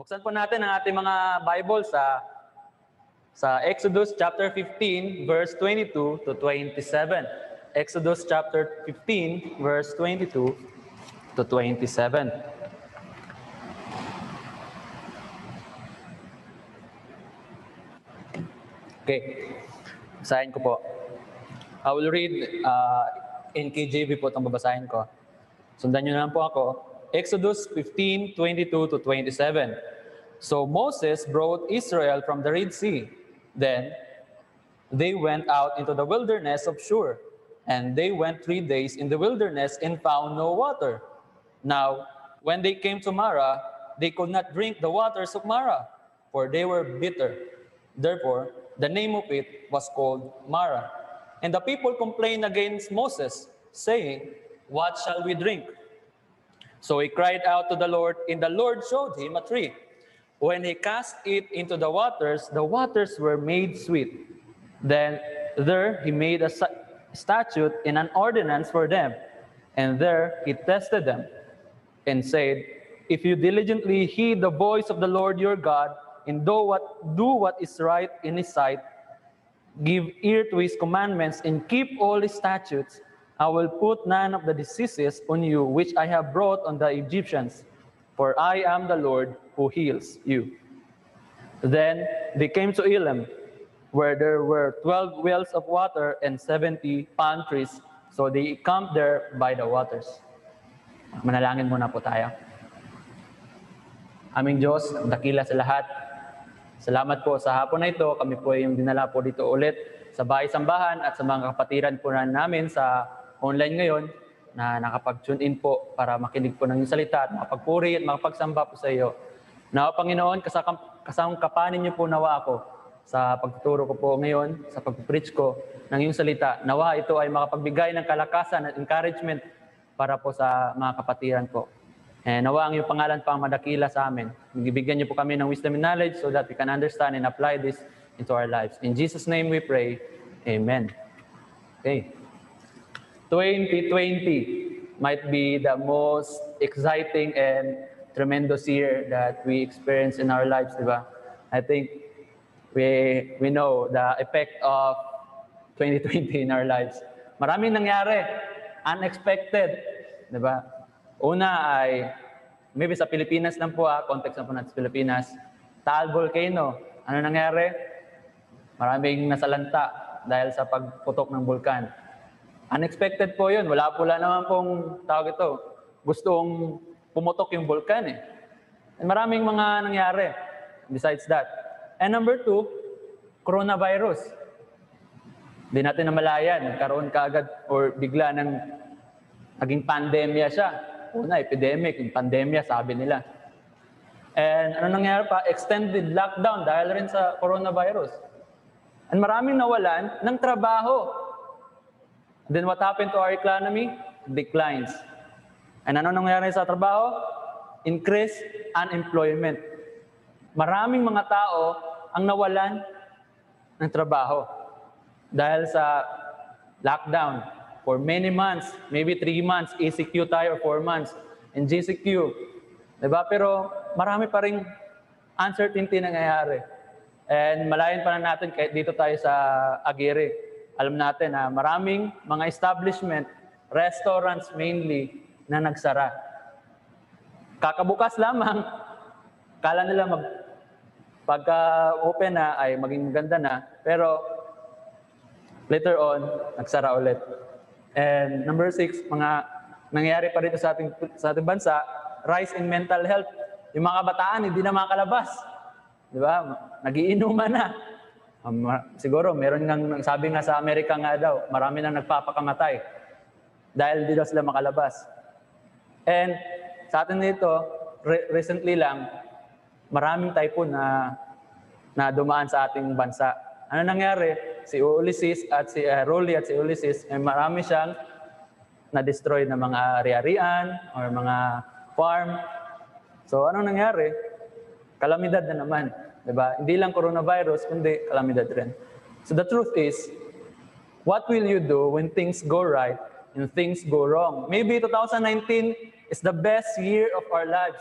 Buksan po natin ang ating mga Bible sa sa Exodus chapter 15 verse 22 to 27. Exodus chapter 15 verse 22 to 27. Okay. Basahin ko po. I will read uh, in KJV po itong babasahin ko. Sundan nyo na lang po ako. Exodus 15, 22 to 27. So Moses brought Israel from the Red Sea. Then they went out into the wilderness of Shur. And they went three days in the wilderness and found no water. Now, when they came to Mara, they could not drink the waters of Mara, for they were bitter. Therefore, the name of it was called Mara. And the people complained against Moses, saying, What shall we drink? So he cried out to the Lord, and the Lord showed him a tree. When he cast it into the waters, the waters were made sweet. Then there he made a statute and an ordinance for them. And there he tested them and said, If you diligently heed the voice of the Lord your God, and do what, do what is right in his sight, give ear to his commandments, and keep all his statutes, I will put none of the diseases on you which I have brought on the Egyptians, for I am the Lord who heals you. Then they came to Elim, where there were 12 wells of water and 70 palm trees. So they camped there by the waters. Manalangin muna po tayo. Aming Diyos, dakila sa lahat. Salamat po sa hapon na ito. Kami po yung dinala po dito ulit sa bahay sambahan at sa mga kapatiran po na namin sa online ngayon na nakapag-tune in po para makinig po ng salita at makapagpuri at makapagsamba po sa iyo. Nawa Panginoon, kasakam, kasang kapanin niyo po nawa ako sa pagtuturo ko po ngayon, sa pag-preach ko ng iyong salita. Nawa ito ay makapagbigay ng kalakasan at encouragement para po sa mga kapatiran po. And nawa ang iyong pangalan pa ang madakila sa amin. Bigyan niyo po kami ng wisdom and knowledge so that we can understand and apply this into our lives. In Jesus' name we pray. Amen. Okay. 2020 might be the most exciting and tremendous year that we experience in our lives, di ba? I think we we know the effect of 2020 in our lives. Maraming nangyari, unexpected, di ba? Una ay, maybe sa Pilipinas lang po ah, context lang po natin sa Pilipinas, Taal Volcano. Ano nangyari? Maraming nasalanta dahil sa pagputok ng bulkan. Unexpected po yun. Wala pula naman pong tawag ito. Gustong pumutok yung bulkan eh. And maraming mga nangyari besides that. And number two, coronavirus. Hindi natin namalayan. Nagkaroon kaagad or bigla ng naging pandemya siya. Una, epidemic, yung pandemya, sabi nila. And ano nangyari pa? Extended lockdown dahil rin sa coronavirus. And maraming nawalan ng trabaho. Then what happened to our economy? Declines. And ano nangyari sa trabaho? Increase unemployment. Maraming mga tao ang nawalan ng trabaho dahil sa lockdown for many months, maybe three months, ECQ tayo, four months, and GCQ. Diba? Pero marami pa rin uncertainty nangyayari. And malayan pa na natin kahit dito tayo sa Aguirre. Alam natin na maraming mga establishment, restaurants mainly, na nagsara. Kakabukas lamang, kala nila mag pagka-open na ay maging maganda na, pero later on, nagsara ulit. And number six, mga nangyayari pa rito sa ating, sa ating bansa, rise in mental health. Yung mga kabataan, hindi na makalabas. Di ba? Nagiinuman na. Um, siguro, meron nang sabi nga sa Amerika nga daw, marami nang nagpapakamatay dahil hindi daw sila makalabas. And sa atin dito, re- recently lang, maraming typhoon na na dumaan sa ating bansa. Ano nangyari? Si Ulysses at si uh, Rolly at si Ulysses, eh, marami siyang na-destroy na mga ari-arian or mga farm. So ano nangyari? Kalamidad na naman. Diba? Hindi lang coronavirus, kundi kalamidad rin. So the truth is, what will you do when things go right and things go wrong? Maybe 2019 is the best year of our lives.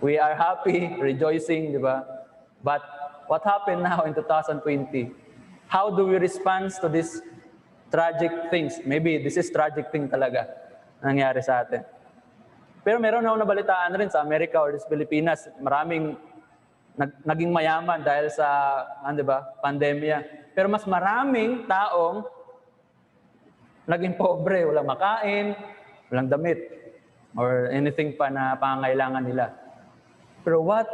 We are happy, rejoicing, di ba? But what happened now in 2020? How do we respond to these tragic things? Maybe this is tragic thing talaga nangyari sa atin. Pero meron ako nabalitaan rin sa Amerika or sa Pilipinas, maraming nag, naging mayaman dahil sa, ano ba, pandemya. Pero mas maraming taong naging pobre, walang makain, walang damit, or anything pa na pangangailangan nila. Pero what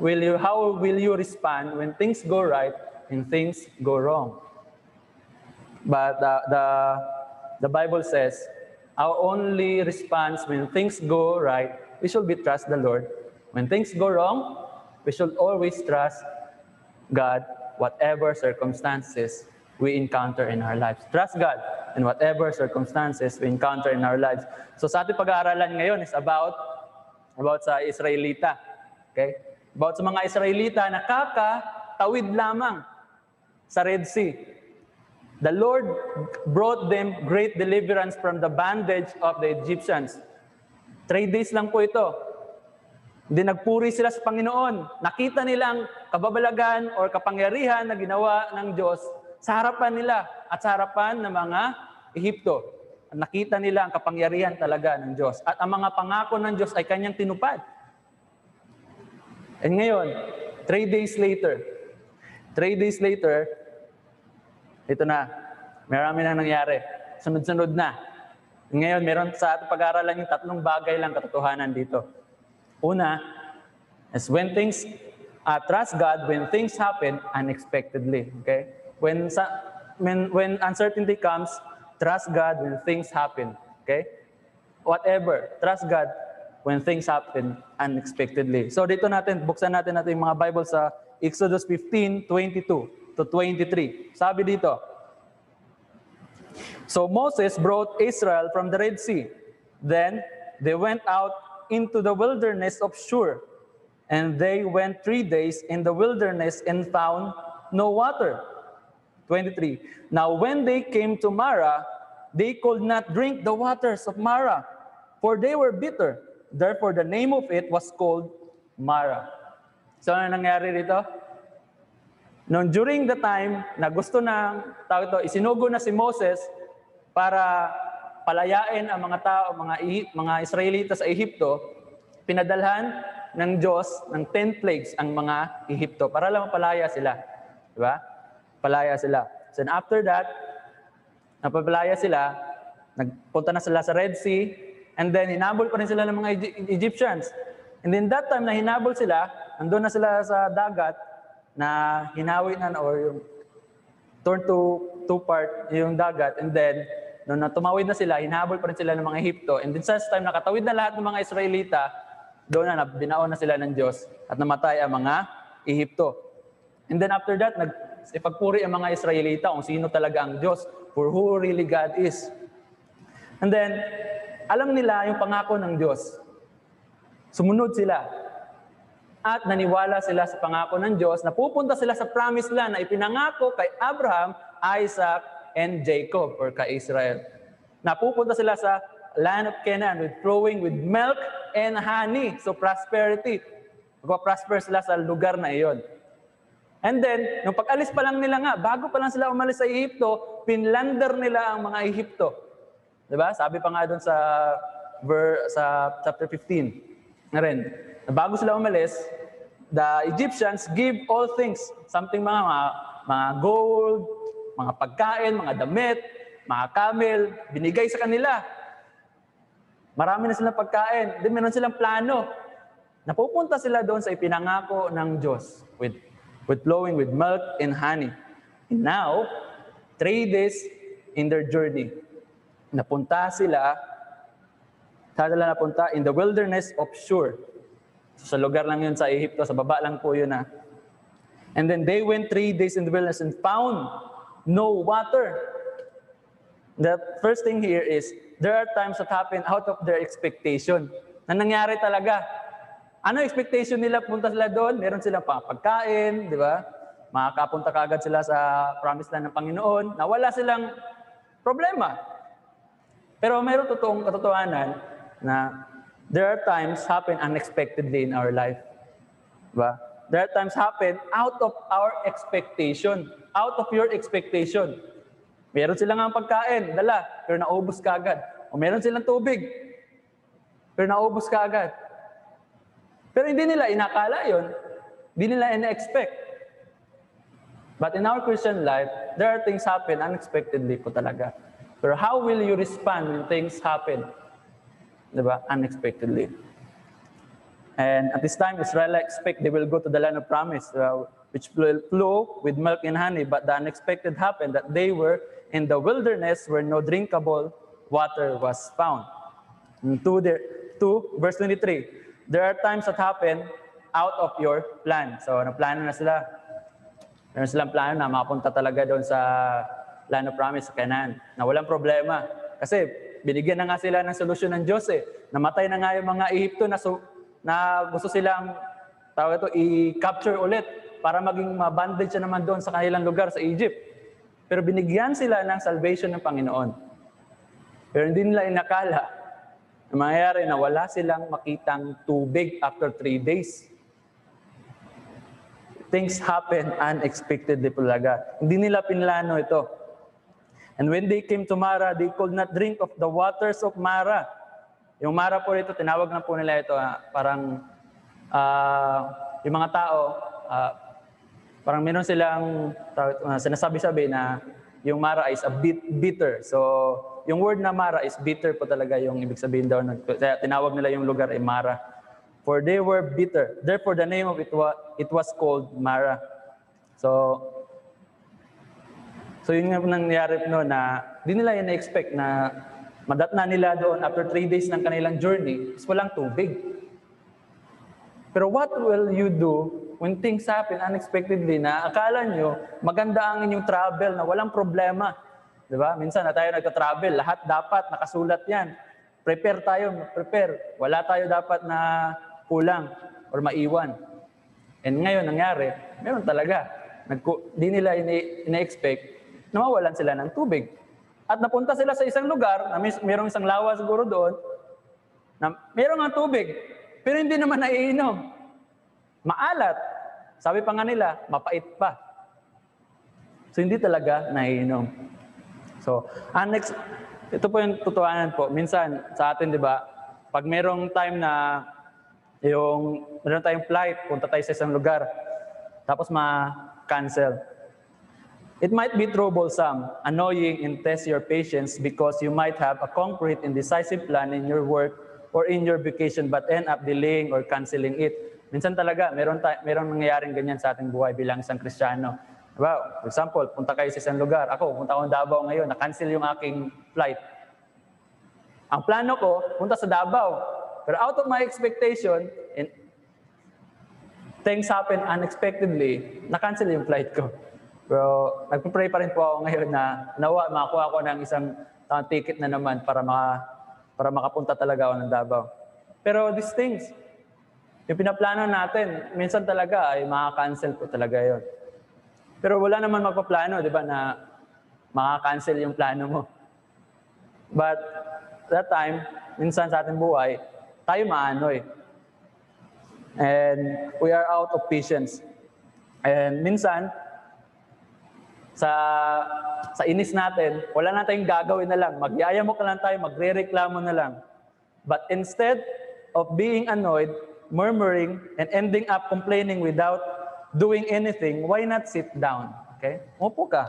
will you, how will you respond when things go right and things go wrong? But the, the, the Bible says, our only response when things go right, we should be trust the Lord. When things go wrong, we should always trust God, whatever circumstances we encounter in our lives. Trust God in whatever circumstances we encounter in our lives. So sa ating pag-aaralan ngayon is about about sa Israelita. Okay? About sa mga Israelita na kakatawid lamang sa Red Sea. The Lord brought them great deliverance from the bondage of the Egyptians. Three days lang po ito. Hindi nagpuri sila sa Panginoon. Nakita nila ang kababalagan or kapangyarihan na ginawa ng Diyos sa harapan nila at sa harapan ng mga Ehipto. Nakita nila ang kapangyarihan talaga ng Diyos. At ang mga pangako ng Diyos ay kanyang tinupad. And ngayon, three days later, three days later, ito na, marami na nangyari. Sunod-sunod na. Ngayon, meron sa pag-aaralan yung tatlong bagay lang katotohanan dito. Una, is when things, uh, trust God when things happen unexpectedly. Okay? When, sa, when, when uncertainty comes, trust God when things happen. Okay? Whatever, trust God when things happen unexpectedly. So dito natin, buksan natin natin yung mga Bible sa Exodus 15, 22 to 23. Sabi dito, So Moses brought Israel from the Red Sea. Then they went out into the wilderness of Shur. And they went three days in the wilderness and found no water. 23. Now when they came to Mara, they could not drink the waters of Mara, for they were bitter. Therefore the name of it was called Mara. So ano nangyari dito? Noon during the time na gusto na tao ito, isinugo na si Moses para palayain ang mga tao, mga mga Israelita sa Ehipto, pinadalhan ng Diyos ng 10 plagues ang mga Ehipto para lang mapalaya sila. Di ba? Palaya sila. So after that, napapalaya sila, nagpunta na sila sa Red Sea, and then hinabol pa rin sila ng mga Egyptians. And then that time na hinabol sila, andun na sila sa dagat, na hinawi na or yung turn to two part yung dagat and then nung tumawid na sila, hinahabol pa rin sila ng mga Ehipto. And then sa time nakatawid na lahat ng mga Israelita, doon na binaon na sila ng Diyos at namatay ang mga Ehipto. And then after that, nag ipagpuri ang mga Israelita kung sino talaga ang Diyos, for who really God is. And then, alam nila yung pangako ng Diyos. Sumunod sila at naniwala sila sa pangako ng Diyos na pupunta sila sa promised land na ipinangako kay Abraham, Isaac, and Jacob or kay Israel. Napupunta sila sa land of Canaan with flowing with milk and honey. So prosperity. Magpa-prosper sila sa lugar na iyon. And then, nung pag-alis pa lang nila nga, bago pa lang sila umalis sa Ehipto, pinlander nila ang mga Ehipto. Diba? Sabi pa nga doon sa, ver, sa chapter 15 na rin. Na bago sila umalis, the Egyptians give all things, something mga, mga, mga gold, mga pagkain, mga damit, mga camel, binigay sa kanila. Marami na silang pagkain. Then meron silang plano. Napupunta sila doon sa ipinangako ng Diyos with, with flowing with milk and honey. And now, three days in their journey, napunta sila, saan sila napunta? In the wilderness of Shur. So, sa lugar lang yun sa Ehipto, sa baba lang po yun na. And then they went three days in the wilderness and found no water. The first thing here is, there are times that happen out of their expectation. Na nangyari talaga. Ano expectation nila? Punta sila doon, meron silang pagkain, di ba? Makakapunta kagad sila sa promised land ng Panginoon, na wala silang problema. Pero mayroon totoong katotohanan na there are times happen unexpectedly in our life. Diba? There are times happen out of our expectation. Out of your expectation. Meron silang ang pagkain, dala, pero naubos ka agad. O meron silang tubig, pero naubos ka agad. Pero hindi nila inakala yon, hindi nila ina-expect. But in our Christian life, there are things happen unexpectedly po talaga. Pero how will you respond when things happen? Diba? Unexpectedly. And at this time, Israel expect they will go to the land of promise, uh, which will flow with milk and honey. But the unexpected happened that they were in the wilderness where no drinkable water was found. And two, there, two, verse 23. There are times that happen out of your plan. So, naplano na sila. Meron silang plano na makapunta talaga doon sa land of promise sa Canaan. Na walang problema. Kasi binigyan na nga sila ng solusyon ng Diyos eh. Namatay na nga yung mga Ehipto na, so, na gusto silang tawag ito, i-capture ulit para maging mabandage siya naman doon sa kanilang lugar sa Egypt. Pero binigyan sila ng salvation ng Panginoon. Pero hindi nila inakala na mangyayari na wala silang makitang tubig after three days. Things happen unexpectedly talaga. Hindi nila pinlano ito. And when they came to Mara, they could not drink of the waters of Mara. Yung Mara po ito, tinawag na po nila ito, ah, parang uh, yung mga tao, uh, parang meron silang uh, sinasabi-sabi na yung Mara is a bit bitter. So, yung word na Mara is bitter po talaga yung ibig sabihin daw. Kaya tinawag nila yung lugar ay Mara. For they were bitter. Therefore, the name of it was, it was called Mara. So, so yun nga nangyari no na di nila yan na-expect na Madatna nila doon after three days ng kanilang journey is walang tubig. Pero what will you do when things happen unexpectedly na akala nyo maganda ang inyong travel na walang problema? Di ba? Minsan na tayo nagka-travel, lahat dapat nakasulat yan. Prepare tayo, prepare. Wala tayo dapat na kulang or maiwan. And ngayon, nangyari, meron talaga. Nagku- di nila ina-expect na mawalan sila ng tubig. At napunta sila sa isang lugar, na may, mayroong isang lawa siguro doon, na mayroong ang tubig, pero hindi naman naiinom. Maalat. Sabi pa nga nila, mapait pa. So hindi talaga naiinom. So, annex, ito po yung tutuanan po. Minsan sa atin, di ba, pag mayroong time na yung meron tayong flight, punta tayo sa isang lugar, tapos ma-cancel. It might be troublesome, annoying, and test your patience because you might have a concrete and decisive plan in your work or in your vacation but end up delaying or canceling it. Minsan talaga, meron, ta- meron nangyayaring ganyan sa ating buhay bilang isang Kristiyano. Diba? For example, punta kayo sa isang lugar. Ako, punta akong Davao ngayon, na-cancel yung aking flight. Ang plano ko, punta sa Davao. Pero out of my expectation, and things happen unexpectedly, na-cancel yung flight ko. Pero nagpo-pray pa rin po ako ngayon na nawa makakuha ko ng isang uh, ticket na naman para maka, para makapunta talaga ako ng Davao. Pero these things, yung pinaplano natin, minsan talaga ay maka-cancel po talaga yon. Pero wala naman magpaplano, di ba, na maka-cancel yung plano mo. But that time, minsan sa ating buhay, tayo maano eh. And we are out of patience. And minsan, sa sa inis natin, wala na tayong gagawin na lang. Magyayamok na lang tayo, magre-reklamo na lang. But instead of being annoyed, murmuring, and ending up complaining without doing anything, why not sit down? Okay? Umupo ka.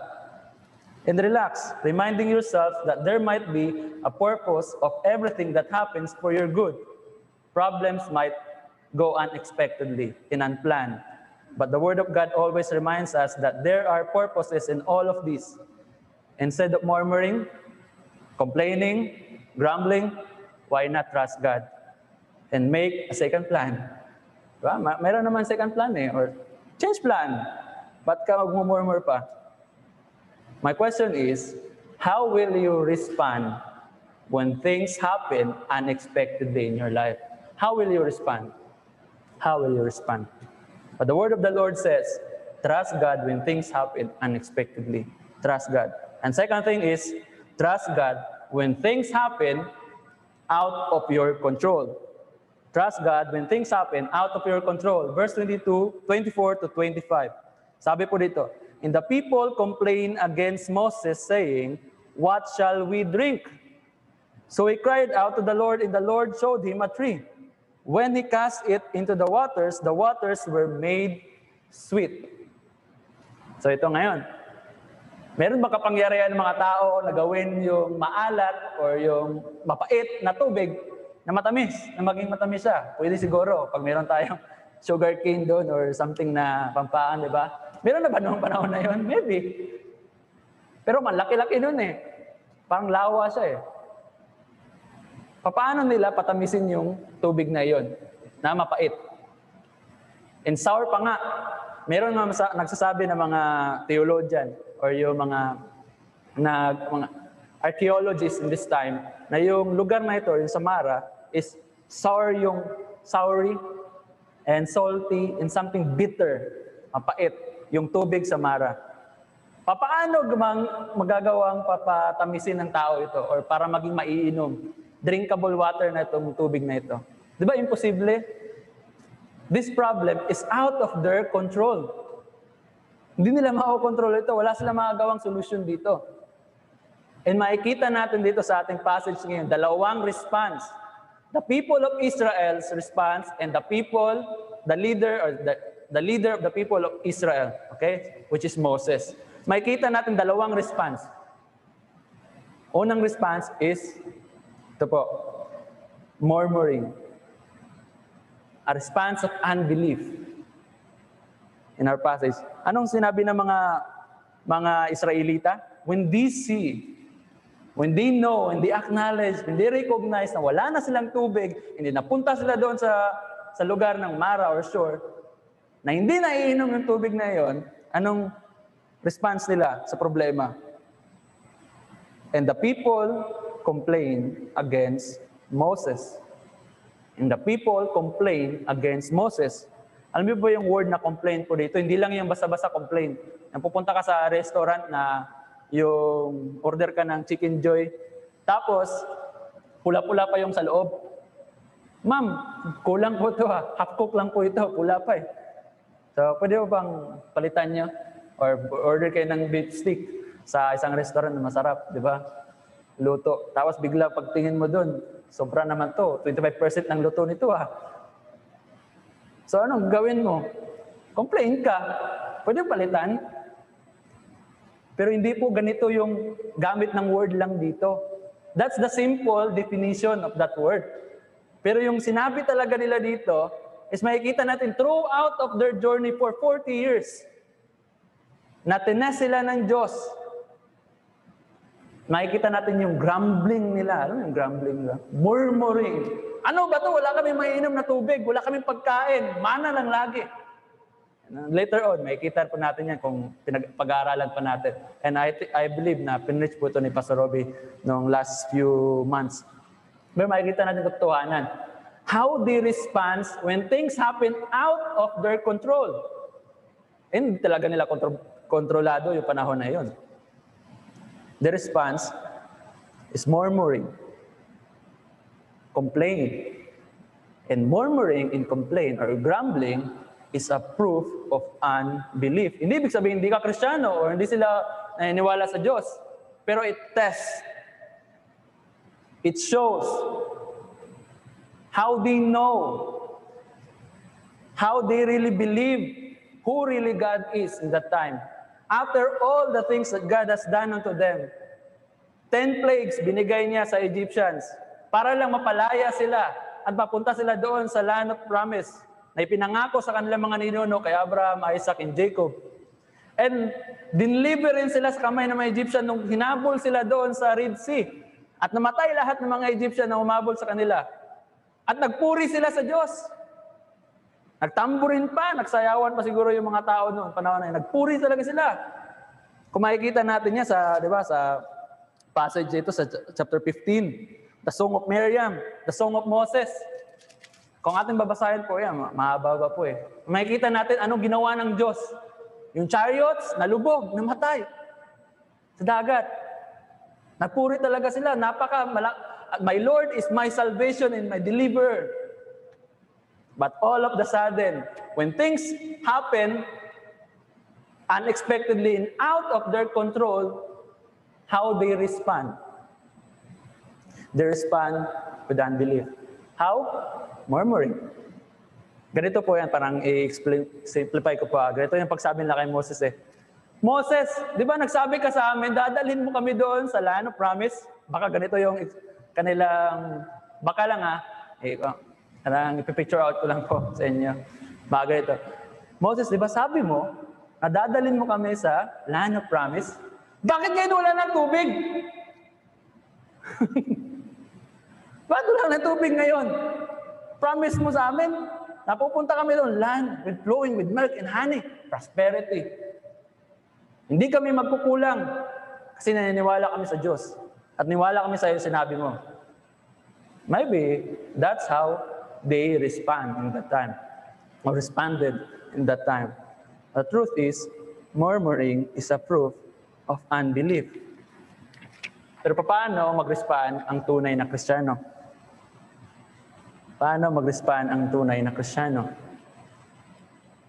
And relax, reminding yourself that there might be a purpose of everything that happens for your good. Problems might go unexpectedly and unplanned. But the Word of God always reminds us that there are purposes in all of these. Instead of murmuring, complaining, grumbling, why not trust God and make a second plan? Meron naman second plan eh, or change plan. Ba't ka magmumurmur pa? My question is, how will you respond when things happen unexpectedly in your life? How will you respond? How will you respond? But the word of the Lord says, trust God when things happen unexpectedly. Trust God. And second thing is, trust God when things happen out of your control. Trust God when things happen out of your control. Verse 22, 24 to 25. Sabi po dito, And the people complained against Moses, saying, What shall we drink? So he cried out to the Lord, and the Lord showed him a tree. When he cast it into the waters, the waters were made sweet. So ito ngayon, meron ba kapangyarihan ng mga tao na gawin yung maalat or yung mapait na tubig na matamis, na maging matamis siya? Pwede siguro pag meron tayong sugar cane doon or something na pampaan, di ba? Meron na ba noong panahon na yun? Maybe. Pero malaki-laki nun eh. Parang lawa siya eh. Paano nila patamisin yung tubig na yon na mapait? And sour pa nga. Meron mga nagsasabi ng mga theologian or yung mga na mga archaeologists in this time na yung lugar na ito, yung Samara, is sour yung soury and salty and something bitter, mapait, yung tubig sa Mara. Paano magagawang papatamisin ng tao ito or para maging maiinom? Drinkable water na itong tubig na ito. Di ba imposible? This problem is out of their control. Hindi nila makakontrol ito. Wala silang magagawang solusyon dito. And makikita natin dito sa ating passage ngayon, dalawang response. The people of Israel's response and the people, the leader or the, the leader of the people of Israel, okay? Which is Moses. Makikita natin dalawang response. Unang response is ito po, murmuring. A response of unbelief. In our passage. Anong sinabi ng mga mga Israelita? When they see, when they know, when they acknowledge, when they recognize na wala na silang tubig, hindi napunta sila doon sa sa lugar ng Mara or shore, na hindi na iinom ng tubig na iyon, anong response nila sa problema? And the people complain against Moses. And the people complain against Moses. Alam niyo ba yung word na complain po dito? Hindi lang yung basta-basta complain. Nang pupunta ka sa restaurant na yung order ka ng chicken joy, tapos pula-pula pa yung sa loob. Ma'am, kulang po to ha. Half cook lang po ito. Pula pa eh. So, pwede mo bang palitan nyo? Or order kayo ng beef stick sa isang restaurant na masarap, di ba? Luto. Tapos bigla pagtingin mo doon, sobra naman to. 25% ng luto nito ah. So anong gawin mo? Complain ka. Pwede palitan. Pero hindi po ganito yung gamit ng word lang dito. That's the simple definition of that word. Pero yung sinabi talaga nila dito is makikita natin throughout of their journey for 40 years. Natinas sila ng Diyos makikita natin yung grumbling nila. Ano yung grumbling nila? Murmuring. Ano ba to? Wala kami mainom na tubig. Wala kami pagkain. Mana lang lagi. Later on, makikita po natin yan kung pag-aaralan pa natin. And I, I believe na pinrich po ito ni Pastor Robbie noong last few months. Pero makikita natin katotohanan. How they respond when things happen out of their control. And talaga nila kontro- kontrolado yung panahon na yun. The response is murmuring, complaining. And murmuring and complain or grumbling is a proof of unbelief. Hindi ibig sabihin hindi ka kristyano or hindi sila naniniwala sa Diyos. Pero it tests. It shows how they know, how they really believe who really God is in that time. After all the things that God has done unto them, ten plagues binigay niya sa Egyptians para lang mapalaya sila at mapunta sila doon sa land of promise na ipinangako sa kanilang mga ninuno kay Abraham, Isaac, and Jacob. And dinliverin sila sa kamay ng mga Egyptian nung hinabol sila doon sa Red Sea. At namatay lahat ng mga Egyptian na umabol sa kanila. At nagpuri sila sa Diyos. Nagtamburin pa, nagsayawan pa siguro yung mga tao noon, panahon na yun. Nagpuri talaga sila. Kung makikita natin yan sa, di ba, sa passage ito sa chapter 15, the Song of Miriam, the Song of Moses. Kung ating babasahin po yan, mahaba po eh. Makikita natin anong ginawa ng Diyos. Yung chariots, nalubog, namatay sa dagat. Nagpuri talaga sila, napaka, malak- my Lord is my salvation and my deliverer. But all of the sudden, when things happen unexpectedly and out of their control, how they respond? They respond with unbelief. How? Murmuring. Ganito po yan, parang i-simplify ko pa. Ganito yung pagsabi nila kay Moses eh. Moses, di ba nagsabi ka sa amin, dadalhin mo kami doon sa land of promise? Baka ganito yung kanilang, baka lang ha, eh, uh, parang ipipicture out ko lang po sa inyo. Baka ito. Moses, di ba sabi mo, na dadalhin mo kami sa land of promise? Bakit ngayon wala ng tubig? Bakit wala ng tubig ngayon? Promise mo sa amin, napupunta kami doon, land with flowing with milk and honey, prosperity. Hindi kami magkukulang kasi naniniwala kami sa Diyos. At niwala kami sa iyo, sinabi mo. Maybe that's how they respond in that time or responded in that time. The truth is, murmuring is a proof of unbelief. Pero paano mag-respond ang tunay na Kristiyano? Paano mag-respond ang tunay na Kristiyano?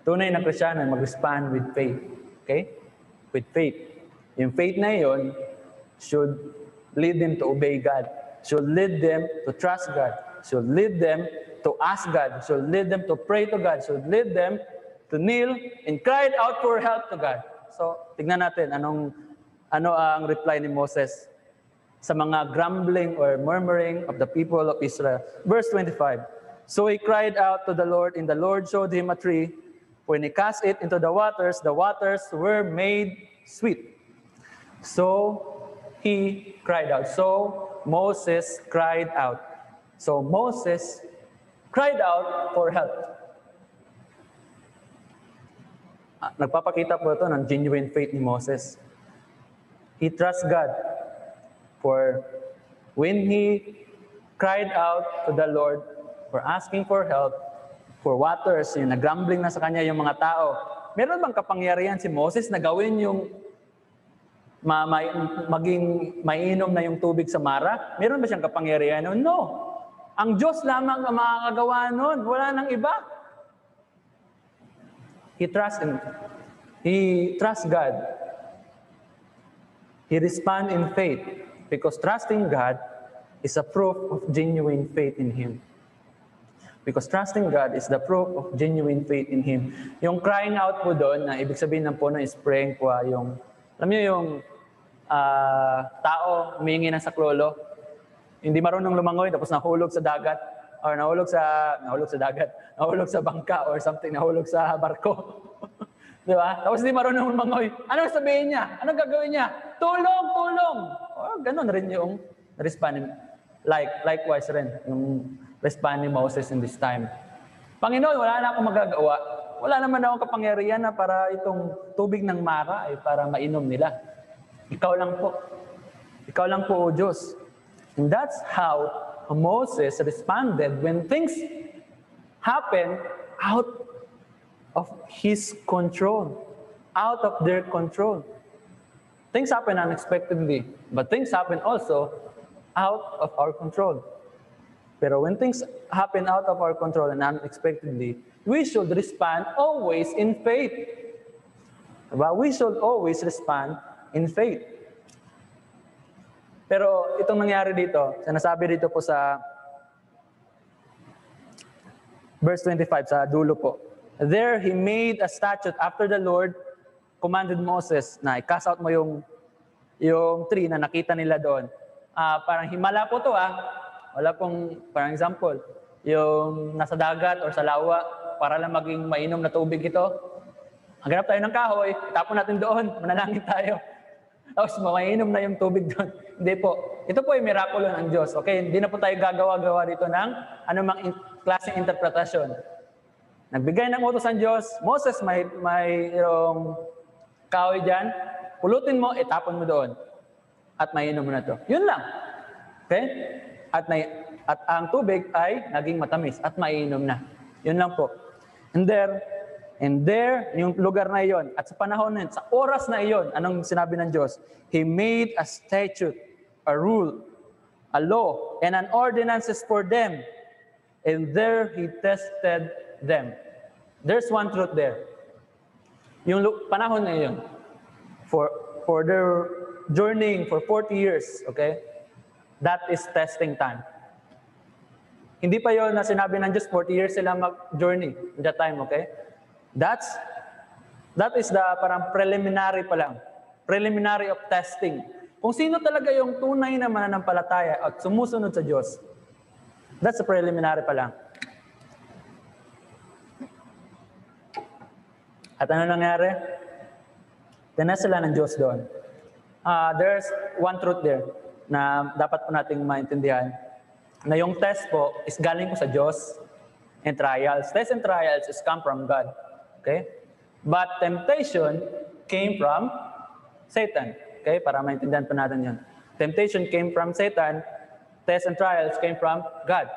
Tunay na Kristiyano mag-respond with faith. Okay? With faith. Yung faith na yon should lead them to obey God. Should lead them to trust God. Should lead them to ask God. Should lead them to pray to God. Should lead them to kneel and cry out for help to God. So, tignan natin anong ano ang reply ni Moses sa mga grumbling or murmuring of the people of Israel. Verse 25. So he cried out to the Lord, and the Lord showed him a tree. When he cast it into the waters, the waters were made sweet. So he cried out. So Moses cried out. So Moses cried out for help. Ah, Nagpapakita po ito ng genuine faith ni Moses. He trusts God for when he cried out to the Lord for asking for help, for waters, yung nagrumbling na sa kanya yung mga tao, meron bang kapangyarihan si Moses na gawin yung ma, ma, maging mainom na yung tubig sa Mara? Meron ba siyang kapangyarihan? No. Ang Diyos lamang ang makakagawa nun. Wala nang iba. He trusts in, he trusts God. He responds in faith because trusting God is a proof of genuine faith in Him. Because trusting God is the proof of genuine faith in Him. Yung crying out po doon, na ibig sabihin ng puno is praying po, ah, yung, alam niyo yung ah, tao humingi ng saklolo, hindi marunong lumangoy tapos nahulog sa dagat or nahulog sa nahulog sa dagat, nahulog sa bangka or something, nahulog sa barko. Di ba? Tapos hindi marunong lumangoy. Ano sabihin niya? Ano gagawin niya? Tulong, tulong! Oh, ganun rin yung respond. Like, likewise rin, yung respond ni Moses in this time. Panginoon, wala na akong magagawa. Wala naman akong kapangyarihan na para itong tubig ng Mara ay para mainom nila. Ikaw lang po. Ikaw lang po, O Diyos. And that's how Moses responded when things happen out of his control, out of their control. Things happen unexpectedly, but things happen also out of our control. Pero when things happen out of our control and unexpectedly, we should respond always in faith. Diba? We should always respond in faith. Pero itong nangyari dito, sinasabi dito po sa verse 25 sa dulo po. There he made a statute after the Lord commanded Moses na i-cast out mo yung yung tree na nakita nila doon. Ah, parang himala po to ah. Wala pong, parang example, yung nasa dagat or sa lawa, para lang maging mainom na tubig ito. Hanap tayo ng kahoy, tapon natin doon, manalangin tayo. Tapos mainom na yung tubig doon. Hindi po. Ito po ay mirakulo ng Diyos. Okay? Hindi na po tayo gagawa-gawa dito ng anumang in- klaseng interpretasyon. Nagbigay ng utos ang Diyos, Moses, may, may yung kahoy dyan, pulutin mo, itapon mo doon. At mainom mo na to. Yun lang. Okay? At, may, at ang tubig ay naging matamis at mainom na. Yun lang po. And there, and there, yung lugar na iyon, at sa panahon na yun, sa oras na iyon, anong sinabi ng Diyos? He made a statute, a rule, a law, and an ordinances for them. And there he tested them. There's one truth there. Yung panahon na yun, for, for their journeying for 40 years, okay? That is testing time. Hindi pa yon na sinabi ng Diyos, 40 years sila mag-journey in that time, okay? That's, that is the parang preliminary pa lang. Preliminary of testing. Kung sino talaga yung tunay na mananampalataya at sumusunod sa Diyos. That's the preliminary pa lang. At ano nangyari? Tinas sila ng Diyos doon. Ah, there's one truth there na dapat po nating maintindihan na yung test po is galing po sa Diyos and trials. Tests and trials is come from God. Okay? But temptation came from Satan. Okay? Para maintindihan po natin yun. Temptation came from Satan. Tests and trials came from God.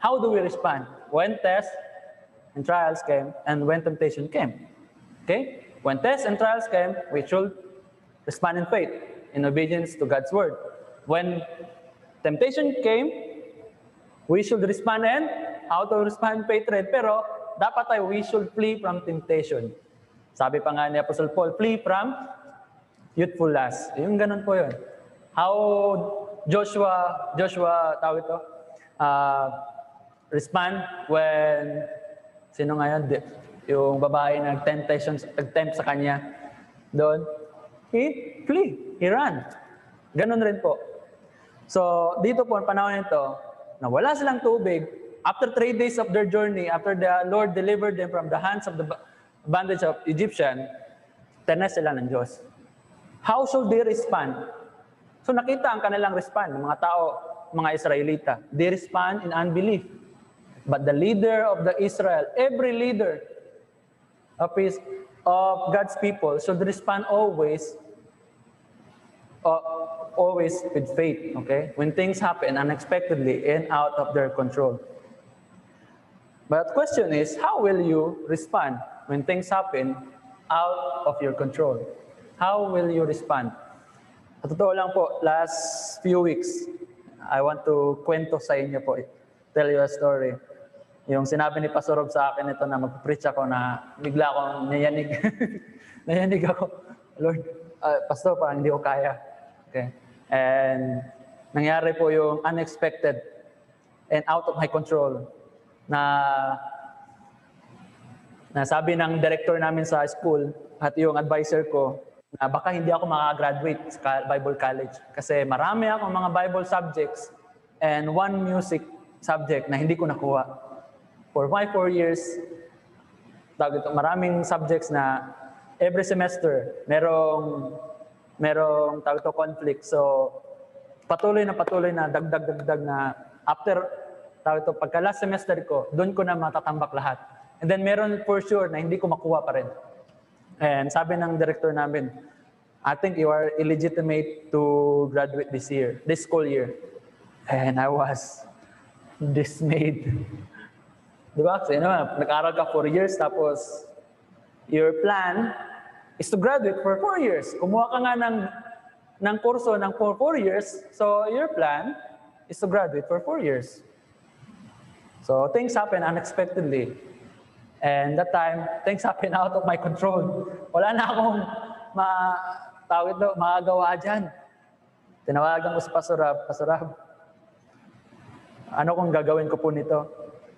How do we respond? When tests and trials came and when temptation came. Okay? When tests and trials came, we should respond in faith, in obedience to God's word. When temptation came, we should respond in how to respond in faith. Pero dapat tayo, we should flee from temptation. Sabi pa nga ni Apostle Paul, flee from youthful lust. Yung ganun po yun. How Joshua, Joshua, tawag ito, uh, respond when, sino nga yun? Yung babae nag-temptation, nag-tempt sa kanya. Doon, he flee, he ran. Ganun rin po. So, dito po, ang panahon nito, na wala silang tubig, after three days of their journey, after the Lord delivered them from the hands of the bandage of Egyptian, tenes sila ng Diyos. How should they respond? So nakita ang kanilang respond ng mga tao, mga Israelita. They respond in unbelief. But the leader of the Israel, every leader of his of God's people should respond always uh, always with faith, okay? When things happen unexpectedly and out of their control. But question is, how will you respond when things happen out of your control? How will you respond? Sa totoo lang po, last few weeks, I want to kwento sa inyo po, tell you a story. Yung sinabi ni Pastor Rob sa akin ito na mag-preach ako na bigla akong nayanig. nayanig ako. Lord, uh, Pastor, parang hindi ko kaya. Okay. And nangyari po yung unexpected and out of my control na na sabi ng director namin sa school at yung advisor ko na baka hindi ako makagraduate sa Bible College kasi marami akong mga Bible subjects and one music subject na hindi ko nakuha. For my four years, maraming subjects na every semester merong merong tawag ito, conflict. So patuloy na patuloy na dagdag dagdag na after tawag ito, pagka last semester ko, doon ko na matatambak lahat. And then meron for sure na hindi ko makuha pa rin. And sabi ng director namin, I think you are illegitimate to graduate this year, this school year. And I was dismayed. Di ba? Kasi naman, nag-aral ka four years, tapos your plan is to graduate for four years. Kumuha ka nga ng, ng kurso ng for four years, so your plan is to graduate for four years. So things happen unexpectedly. And that time, things happen out of my control. Wala na akong ma, tawag ito, magagawa dyan. Tinawagan ko si Pastor Rab, Pastor Rab, ano kung gagawin ko po nito?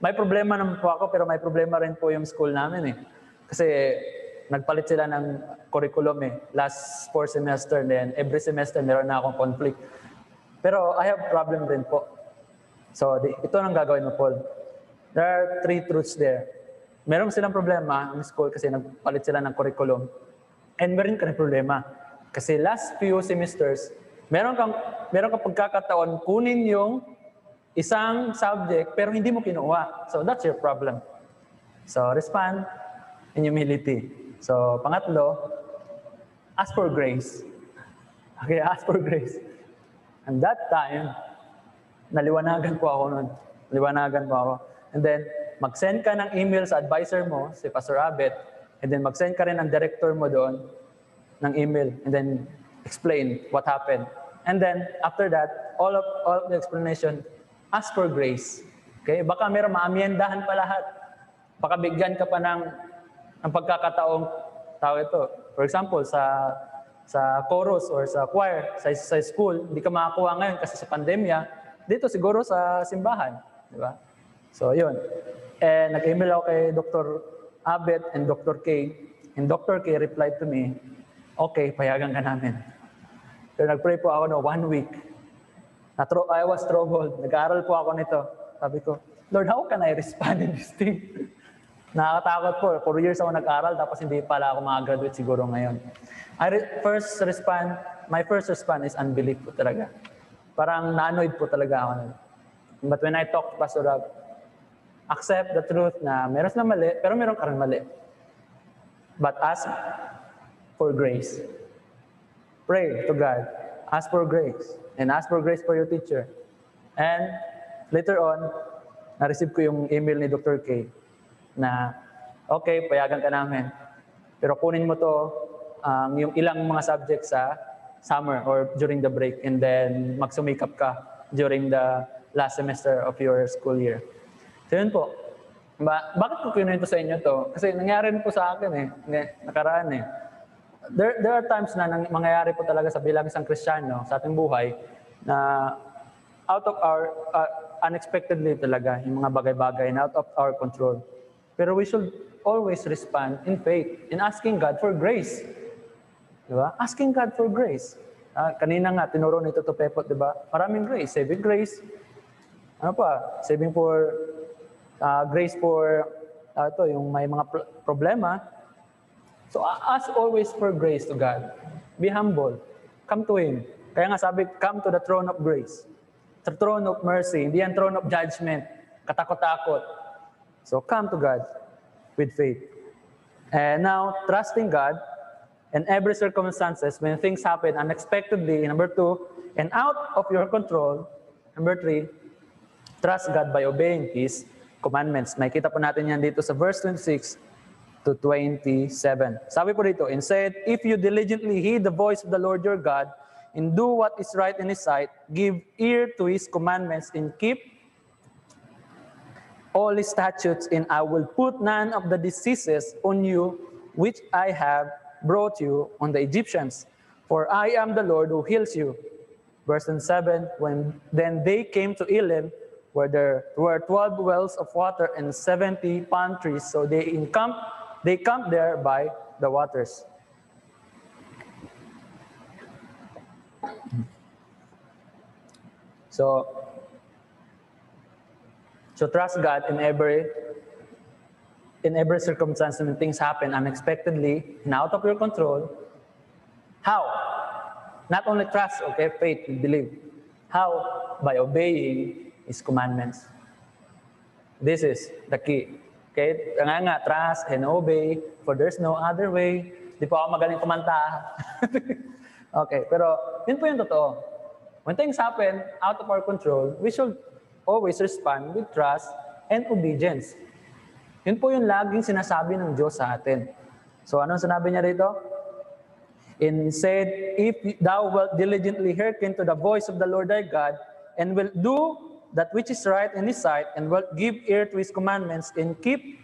May problema naman po ako, pero may problema rin po yung school namin eh. Kasi nagpalit sila ng curriculum eh. Last four semester, then every semester meron na akong conflict. Pero I have problem rin po. So, ito ang gagawin mo, Paul. There are three truths there. Meron silang problema ng school kasi nagpalit sila ng curriculum. And meron ka rin problema. Kasi last few semesters, meron kang, meron kang pagkakataon kunin yung isang subject pero hindi mo kinuha. So that's your problem. So respond in humility. So pangatlo, ask for grace. Okay, ask for grace. And that time, naliwanagan po ako nun. Naliwanagan po ako. And then, mag-send ka ng email sa advisor mo, si Pastor Abet, and then mag-send ka rin ng director mo doon ng email, and then explain what happened. And then, after that, all of, all of the explanation, ask for grace. Okay? Baka meron maamyendahan pa lahat. Baka bigyan ka pa ng, ng pagkakataong tao ito. For example, sa sa chorus or sa choir, sa, sa school, hindi ka makakuha ngayon kasi sa pandemya, dito siguro sa simbahan. Di ba? So, yun. And nag-email ako kay Dr. Abet and Dr. K. And Dr. K replied to me, okay, payagan ka namin. Pero nag-pray po ako no, one week. Natro I was troubled. Nag-aaral po ako nito. Sabi ko, Lord, how can I respond in this thing? Nakakatakot po. Four years ako nag-aral, tapos hindi pala ako makagraduate siguro ngayon. I re- first respond, my first response is unbelief po talaga. Parang na-annoyed po talaga ako. But when I talk to Pastor Rob, accept the truth na meron na mali, pero meron ka rin mali. But ask for grace. Pray to God. Ask for grace. And ask for grace for your teacher. And later on, na-receive ko yung email ni Dr. K na, okay, payagan ka namin. Pero kunin mo to um, yung ilang mga subjects sa summer or during the break and then magsumikap ka during the last semester of your school year. So yun po. Ba bakit ko kinuwento sa inyo to? Kasi nangyari po sa akin eh. Nakaraan eh. There, there are times na nang, mangyayari po talaga sa bilang isang Kristiyano sa ating buhay na out of our, uh, unexpectedly talaga, yung mga bagay-bagay na out of our control. Pero we should always respond in faith, in asking God for grace. Di ba? Asking God for grace. Uh, kanina nga, tinuro nito to Pepot, di ba? Maraming grace. Saving grace. Ano pa? Saving for, uh, grace for, uh, to, yung may mga pr- problema. So ask always for grace to God. Be humble. Come to Him. Kaya nga sabi, come to the throne of grace. The throne of mercy. Hindi yan throne of judgment. Katakot-takot. So come to God with faith. And now, trusting God in every circumstances when things happen unexpectedly, number two, and out of your control, number three, trust God by obeying His commandments. Makita po natin yan dito sa verse 26 to 27. Sabi po dito, Instead, if you diligently heed the voice of the Lord your God, and do what is right in His sight, give ear to His commandments, and keep all his statutes, and I will put none of the diseases on you which I have brought you on the Egyptians. For I am the Lord who heals you. Verse 7 When then they came to Elim, where there were 12 wells of water and 70 palm trees, so they encamped, they camped there by the waters. So So trust God in every in every circumstance when things happen unexpectedly and out of your control. How? Not only trust, okay, faith, believe. How? By obeying His commandments. This is the key. Okay? Nga nga, trust and obey, for there's no other way. Di po ako magaling kumanta. okay, pero yun po yung totoo. When things happen out of our control, we should always respond with trust and obedience. Yun po yung laging sinasabi ng Diyos sa atin. So anong sinabi niya rito? And said, If thou wilt diligently hearken to the voice of the Lord thy God, and will do that which is right in his sight, and wilt give ear to his commandments, and keep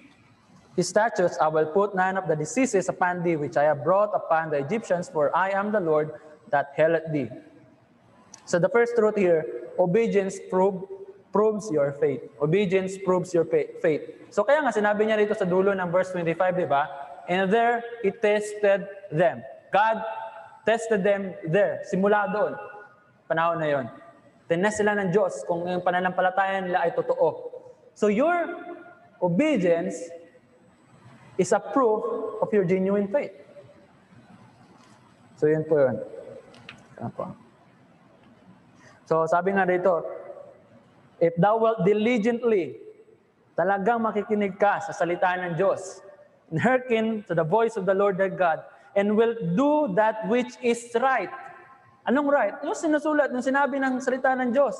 his statutes, I will put none of the diseases upon thee which I have brought upon the Egyptians, for I am the Lord that healeth thee. So the first truth here, obedience prove proves your faith. Obedience proves your faith. So kaya nga sinabi niya rito sa dulo ng verse 25, di ba? And there he tested them. God tested them there. Simula doon. Panahon na yon. Tinest sila ng Diyos kung yung pananampalataya nila ay totoo. So your obedience is a proof of your genuine faith. So yun po yun. So sabi nga dito, If thou wilt diligently, talagang makikinig ka sa salita ng Diyos, and hearken to the voice of the Lord thy God, and will do that which is right. Anong right? Yung sinusulat, yung sinabi ng salita ng Diyos.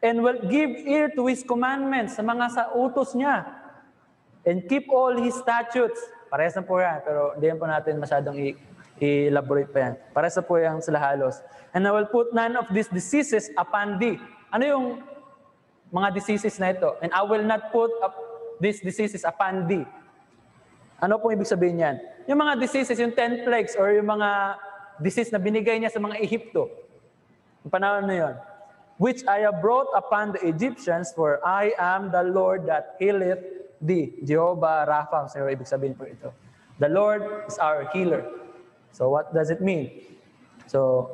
And will give ear to His commandments sa mga sa utos niya. And keep all His statutes. Parehas na po yan, pero hindi po natin masyadong i-elaborate pa yan. Parehas na po yan sila halos. And I will put none of these diseases upon thee. Ano yung mga diseases na ito. And I will not put up these diseases upon thee. Ano pong ibig sabihin yan? Yung mga diseases, yung 10 plagues or yung mga disease na binigay niya sa mga Ehipto. Yung panahon na yun. Which I have brought upon the Egyptians, for I am the Lord that healeth thee. Jehovah Rapha, sa ibig sabihin po ito. The Lord is our healer. So what does it mean? So,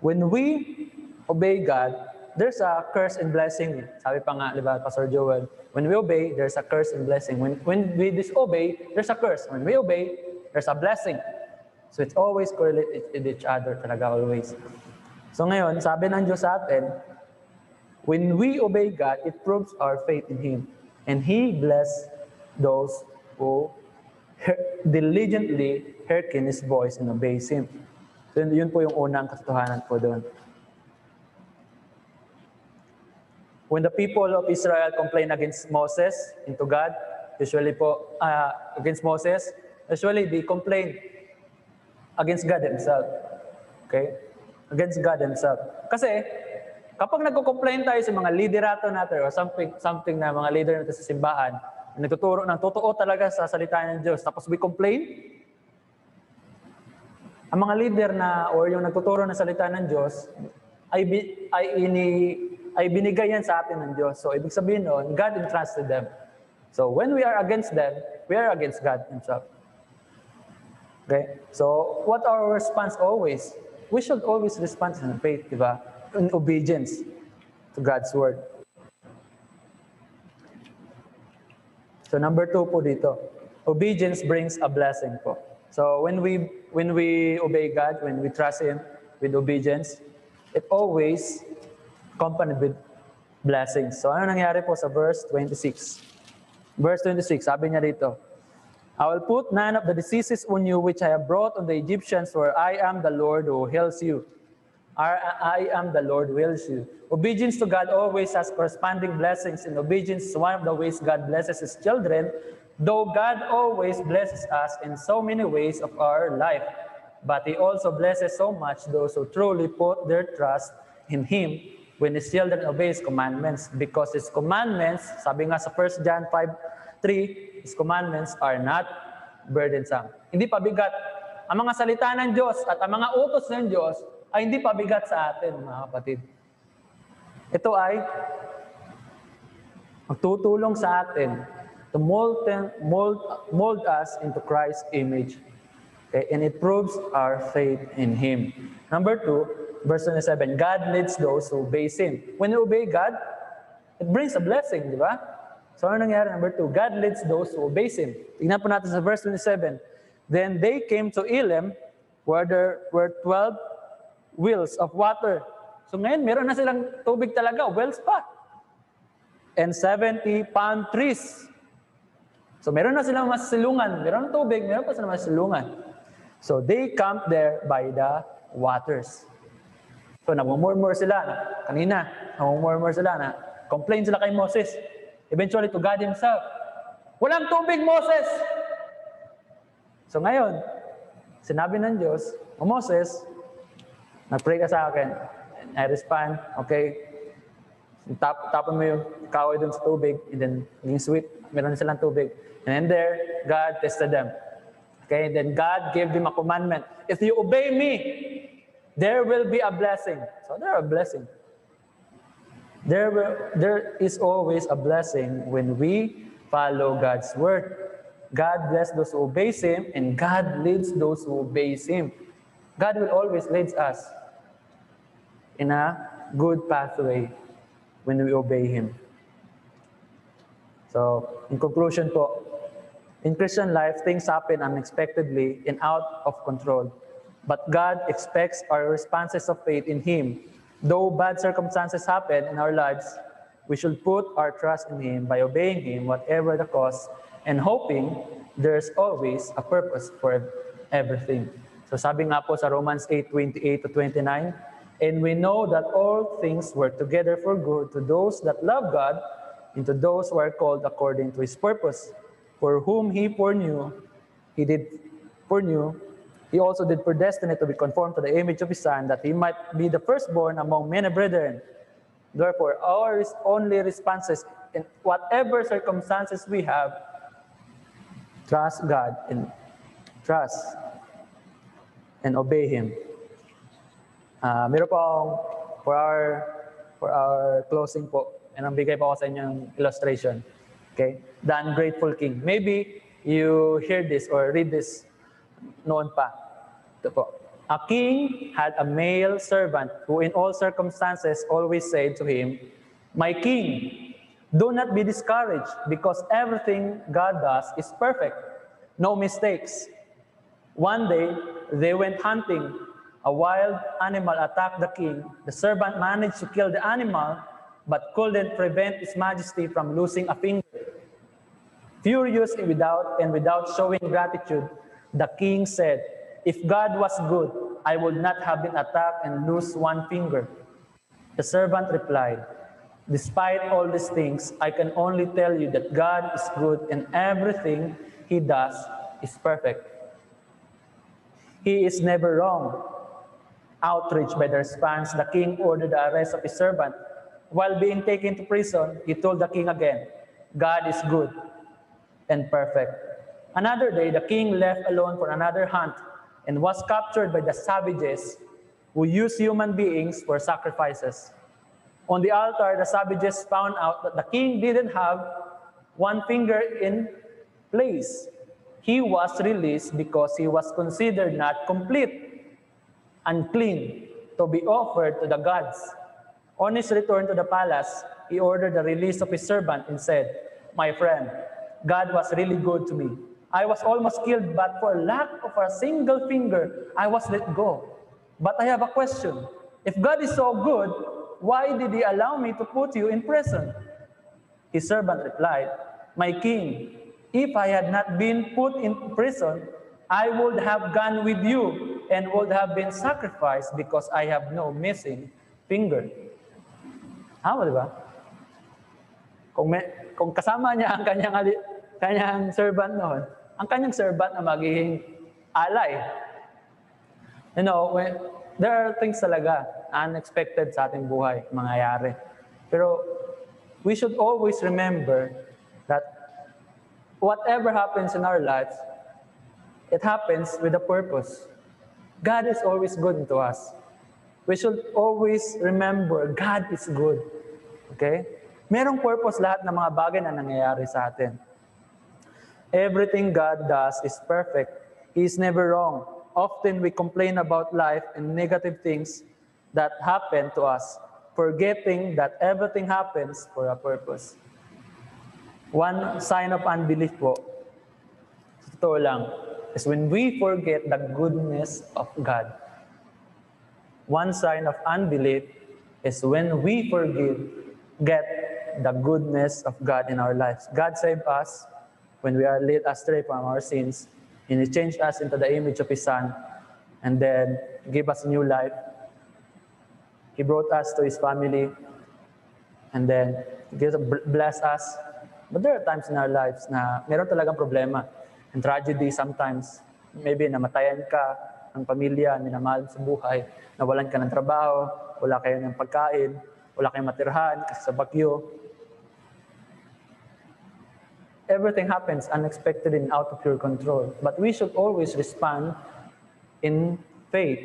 when we obey God, there's a curse and blessing. Sabi pa nga, di ba, Pastor Joel, when we obey, there's a curse and blessing. When, when we disobey, there's a curse. When we obey, there's a blessing. So it's always correlated with each other talaga, always. So ngayon, sabi ng Diyos sa atin, when we obey God, it proves our faith in Him. And He bless those who diligently hearken His voice and obeys Him. So yun, po yung unang katotohanan po doon. When the people of Israel complain against Moses into God, usually po uh, against Moses, usually they complain against God Himself. Okay? Against God Himself. Kasi kapag nagko-complain tayo sa mga liderato natin or something, something na mga leader natin sa simbahan, nagtuturo ng totoo talaga sa salita ng Diyos, tapos we complain, ang mga leader na or yung nagtuturo ng salita ng Diyos ay, bi, ay, ini, ay binigay yan sa atin ng Diyos. So, ibig sabihin noon, God entrusted them. So, when we are against them, we are against God Himself. Okay? So, what our response always? We should always respond in faith, di ba? In obedience to God's Word. So, number two po dito. Obedience brings a blessing po. So, when we, when we obey God, when we trust Him with obedience, it always accompanied with blessings. So, ano nangyari po sa verse 26? Verse 26, sabi niya dito, I will put none of the diseases on you which I have brought on the Egyptians, for I am the Lord who heals you. Uh, I am the Lord who heals you. Obedience to God always has corresponding blessings, and obedience is one of the ways God blesses His children, though God always blesses us in so many ways of our life. But He also blesses so much those who truly put their trust in Him when His children obey His commandments, because His commandments, sabi nga sa 1 John 5, 3, His commandments are not burdensome. Hindi pabigat. Ang mga salita ng Diyos at ang mga utos ng Diyos ay hindi pabigat sa atin, mga kapatid. Ito ay magtutulong sa atin to mold, mold, mold us into Christ's image. Okay? And it proves our faith in Him. Number two, verse 27, God leads those who obey Him. When you obey God, it brings a blessing, di ba? So ano nangyari? Number two, God leads those who obey Him. Tingnan po natin sa verse 27. Then they came to Elim, where there were 12 wells of water. So ngayon, meron na silang tubig talaga, wells pa. And 70 palm trees. So meron na silang masilungan. Meron na tubig, meron pa silang masilungan. So they camped there by the waters. So namumurmur sila. Na, kanina, namumurmur sila na complain sila kay Moses. Eventually to God Himself. Walang tubig, Moses! So ngayon, sinabi ng Diyos, O Moses, nag-pray ka sa akin. And I respond, okay, tap, tapon mo yung kahoy dun sa tubig, and then naging sweet, meron na silang tubig. And then there, God tested them. Okay, and then God gave them a commandment. If you obey me, there will be a blessing. So there are a blessing. There, will, there is always a blessing when we follow God's word. God bless those who obey Him, and God leads those who obey Him. God will always lead us in a good pathway when we obey Him. So, in conclusion po, in Christian life, things happen unexpectedly and out of control. But God expects our responses of faith in Him. Though bad circumstances happen in our lives, we should put our trust in Him by obeying Him, whatever the cost, and hoping there's always a purpose for everything. So sabi nga po sa Romans 8, 28 to 29, And we know that all things work together for good to those that love God and to those who are called according to His purpose. For whom He foreknew, He did foreknew, He also did predestinate to be conformed to the image of His Son, that He might be the firstborn among many brethren. Therefore, our only responses in whatever circumstances we have, trust God and trust and obey Him. Ah, meron for our, for our closing po, and ang bigay po ako sa inyong illustration. Okay? The ungrateful king. Maybe you hear this or read this noon pa. Ito po. A king had a male servant who in all circumstances always said to him, My king, do not be discouraged because everything God does is perfect. No mistakes. One day, they went hunting. A wild animal attacked the king. The servant managed to kill the animal, but couldn't prevent His Majesty from losing a finger. Furious without, and without showing gratitude, the king said, If God was good, I would not have been attacked and lose one finger. The servant replied, Despite all these things, I can only tell you that God is good and everything He does is perfect. He is never wrong. Outraged by the response, the king ordered the arrest of his servant. While being taken to prison, he told the king again, God is good and perfect. Another day, the king left alone for another hunt and was captured by the savages who used human beings for sacrifices. On the altar, the savages found out that the king didn't have one finger in place. He was released because he was considered not complete, unclean, to be offered to the gods. On his return to the palace, he ordered the release of his servant and said, My friend, God was really good to me. I was almost killed, but for lack of a single finger, I was let go. But I have a question. If God is so good, why did he allow me to put you in prison? His servant replied, My king, if I had not been put in prison, I would have gone with you and would have been sacrificed because I have no missing finger. Tama, di ba? Kung, may, kung kasama niya ang kanyang, kanyang servant noon, ang kanyang servant na magiging alay. You know, when, there are things talaga unexpected sa ating buhay, mangyayari. Pero we should always remember that whatever happens in our lives, it happens with a purpose. God is always good to us. We should always remember God is good. Okay? Merong purpose lahat ng mga bagay na nangyayari sa atin. Everything God does is perfect. He is never wrong. Often we complain about life and negative things that happen to us, forgetting that everything happens for a purpose. One sign of unbelief po, totoo lang, is when we forget the goodness of God. One sign of unbelief is when we forget get the goodness of God in our lives. God saved us when we are led astray from our sins, and He changed us into the image of His Son, and then gave us new life. He brought us to His family, and then bless us. But there are times in our lives na meron talagang problema and tragedy sometimes. Maybe namatayan ka ng pamilya, minamahal sa buhay, nawalan ka ng trabaho, wala kayo ng pagkain, wala kayong matirhan kasi sa bagyo. Everything happens unexpected and out of your control. But we should always respond in faith,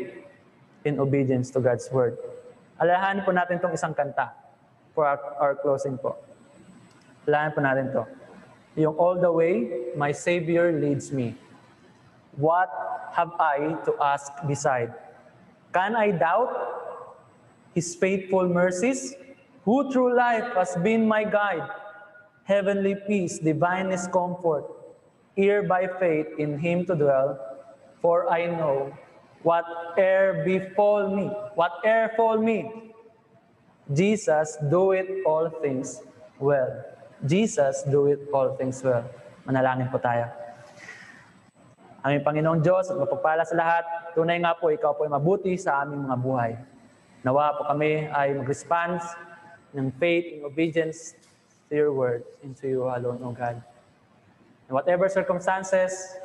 in obedience to God's word. Alahan po natin itong isang kanta for our, our closing po. Alahan po natin to. Yung all the way, my Savior leads me. What have I to ask beside? Can I doubt His faithful mercies? Who through life has been my guide? Heavenly peace, divinest comfort, ear by faith in Him to dwell. For I know, whate'er befall me, whate'er fall me, Jesus do it all things well. Jesus do it all things well. Manalangin po tayo. Aming Panginoong Diyos at sa lahat, tunay nga po, Ikaw po ay mabuti sa aming mga buhay. Nawa po kami ay mag-response ng faith and obedience to your word and to you alone, O God. And whatever circumstances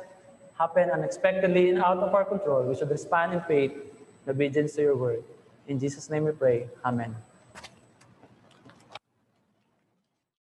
happen unexpectedly and out of our control, we should respond in faith and obedience to your word. In Jesus' name we pray. Amen.